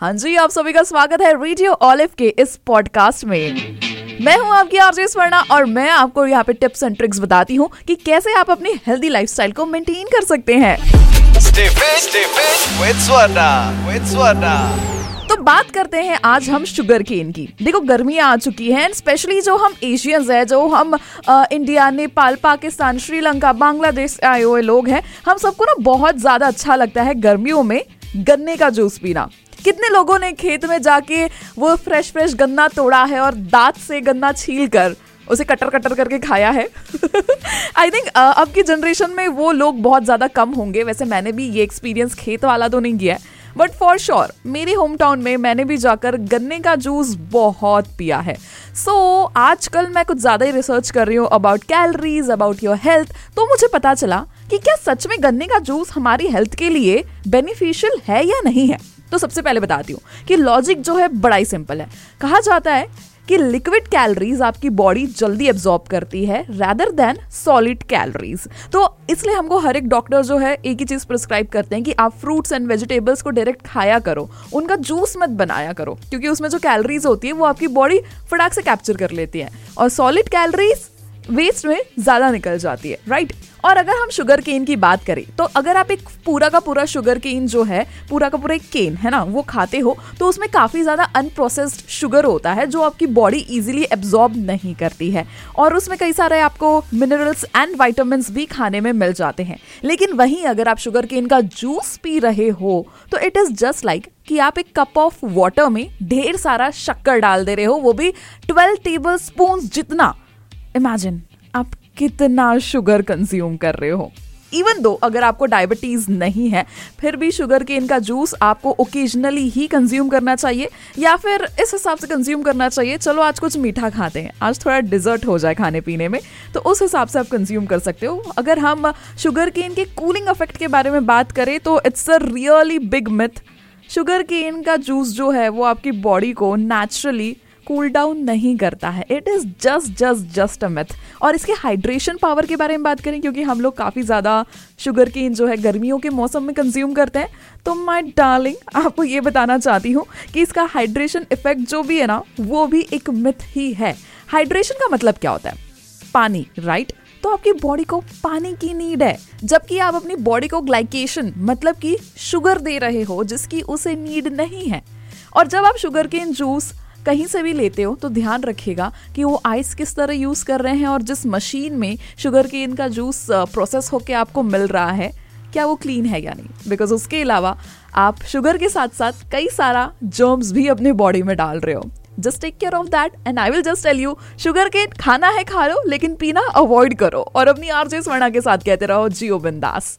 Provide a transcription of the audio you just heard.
हाँ जी आप सभी का स्वागत है रेडियो ऑलिव के इस पॉडकास्ट में। मैं हूँ आपकी आरजे स्वर्णा और मैं आपको यहाँ पे टिप्स एंड ट्रिक्स बताती हूँ कि कैसे आप अपनी हेल्दी लाइफस्टाइल को मेंटेन कर सकते हैं। Stay fit, stay fit with Swarna, with Swarna. तो बात करते हैं आज हम शुगर केन की। देखो गर्मियाँ आ चुकी हैं स्पेशली जो हम एशियंस हैं जो हम अ, इंडिया नेपाल पाकिस्तान श्रीलंका बांग्लादेश से आए हुए लोग हैं हम सबको ना बहुत ज़्यादा अच्छा लगता है गर्मियों में गन्ने का जूस पीना। कितने लोगों ने खेत में जाके वो फ्रेश फ्रेश गन्ना तोड़ा है और दांत से गन्ना छील कर उसे कटर कटर करके खाया है? आई थिंक अब की जनरेशन में वो लोग बहुत ज़्यादा कम होंगे। वैसे मैंने भी ये एक्सपीरियंस खेत वाला तो नहीं किया है। बट फॉर श्योर मेरे होम टाउन में मैंने भी जाकर गन्ने का जूस बहुत पिया है। सो so, आजकल मैं कुछ ज़्यादा ही रिसर्च कर रही हूँ about calories about your health तो मुझे पता चला कि क्या सच में गन्ने का जूस हमारी हेल्थ के लिए बेनिफिशियल है या नहीं है? तो सबसे पहले बताती हूँ कि लॉजिक जो है बड़ा ही सिंपल है। कहा जाता है कि लिक्विड कैलोरीज आपकी बॉडी जल्दी एब्जॉर्ब करती है रैदर देन सॉलिड कैलोरीज तो इसलिए हमको हर एक डॉक्टर जो है एक ही चीज़ प्रिस्क्राइब करते हैं कि आप फ्रूट्स एंड वेजिटेबल्स को डायरेक्ट खाया करो, उनका जूस मत बनाया करो, क्योंकि उसमें जो कैलोरीज होती है वो आपकी बॉडी फटाक से कैप्चर कर लेती है। और सॉलिड कैलोरीज वेस्ट में ज़्यादा निकल जाती है राइट और अगर हम शुगर केन की बात करें तो अगर आप एक पूरा का पूरा शुगर केन जो है, पूरा का पूरा एक केन है ना, वो खाते हो तो उसमें काफ़ी ज़्यादा अनप्रोसेस्ड शुगर होता है, जो आपकी बॉडी इजीली एब्जॉर्ब नहीं करती है। और उसमें कई सारे आपको मिनरल्स एंड वाइटामिन भी खाने में मिल जाते हैं। लेकिन वहीं अगर आप शुगर केन का जूस पी रहे हो तो इट इज़ जस्ट लाइक कि आप एक कप ऑफ़ वाटर में ढेर सारा शक्कर डाल दे रहे हो, वो भी ट्वेल्व टेबल स्पून जितना। इमेजिन आप कितना शुगर कंज्यूम कर रहे हो। इवन दो अगर आपको डायबिटीज़ नहीं है, फिर भी शुगर के इनका जूस आपको ओकेजनली ही कंज्यूम करना चाहिए, या फिर इस हिसाब से कंज्यूम करना चाहिए, चलो आज कुछ मीठा खाते हैं, आज थोड़ा डिजर्ट हो जाए खाने पीने में तो उस हिसाब से आप कंज्यूम कर सकते हो। अगर हम शुगर के कूलिंग इफ़ेक्ट के बारे में बात करें तो it's uh really big myth sugar cane juice juice जो है, वो आपकी बॉडी को नेचुरली कूल डाउन नहीं करता है। It is just just just uh myth और इसके हाइड्रेशन पावर के बारे में बात करें, क्योंकि हम लोग काफ़ी ज़्यादा शुगर केन जो है गर्मियों के मौसम में कंज्यूम करते हैं। तो माई डार्लिंग आपको ये बताना चाहती हूँ कि इसका हाइड्रेशन इफ़ेक्ट जो भी है ना, वो भी एक मिथ ही है। हाइड्रेशन का मतलब क्या होता है? पानी राइट right? तो आपकी बॉडी को पानी की नीड है। जबकि आप अपनी बॉडी को ग्लाइकेशन मतलब कि शुगर दे रहे हो, जिसकी उसे नीड नहीं है। और जब आप शुगर केन जूस कहीं से भी लेते हो तो ध्यान रखिएगा कि वो आइस किस तरह यूज़ कर रहे हैं और जिस मशीन में शुगर केन का जूस प्रोसेस होकर आपको मिल रहा है, क्या वो क्लीन है या नहीं? बिकॉज़ उसके अलावा आप शुगर के साथ साथ कई सारा जर्म्स भी अपने बॉडी में डाल रहे हो। Just take care of that and I will just tell you sugar cane खाना है खा लो, लेकिन पीना अवॉइड करो और अपनी आरजे स्वर्णा के साथ कहते रहो, जियो बिंदास।